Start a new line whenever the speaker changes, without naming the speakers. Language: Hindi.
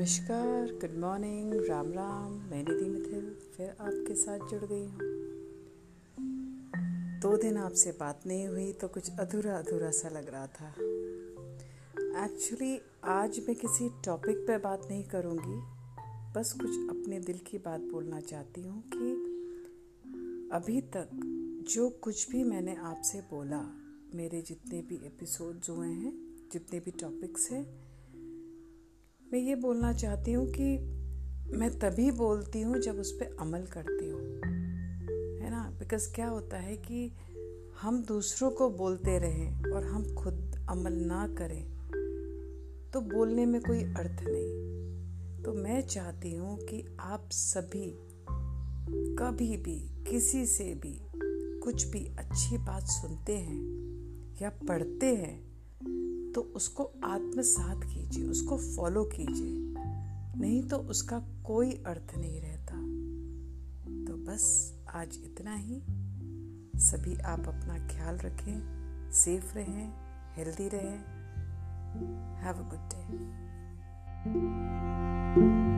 नमस्कार गुड मॉर्निंग राम राम, मैं निधि मिथिल, फिर आपके साथ जुड़ गई हूँ। दो दिन आपसे बात नहीं हुई तो कुछ अधूरा अधूरा सा लग रहा था। एक्चुअली आज मैं किसी टॉपिक पर बात नहीं करूँगी, बस कुछ अपने दिल की बात बोलना चाहती हूँ कि अभी तक जो कुछ भी मैंने आपसे बोला, मेरे जितने भी एपिसोड्स हुए हैं, जितने भी टॉपिक्स हैं मैं ये बोलना चाहती हूँ कि मैं तभी बोलती हूँ जब उस पर अमल करती हूँ। है ना? बिकॉज़ क्या होता है कि हम दूसरों को बोलते रहें और हम खुद अमल ना करें तो बोलने में कोई अर्थ नहीं। तो मैं चाहती हूँ कि आप सभी कभी भी, किसी से भी कुछ भी अच्छी बात सुनते हैं या पढ़ते हैं तो उसको आत्मसात कीजिए, उसको फॉलो कीजिए। नहीं तो उसका कोई अर्थ नहीं रहता। तो बस आज इतना ही। सभी आप अपना ख्याल रखें सेफ़ रहें हेल्दी रहें। Have a good day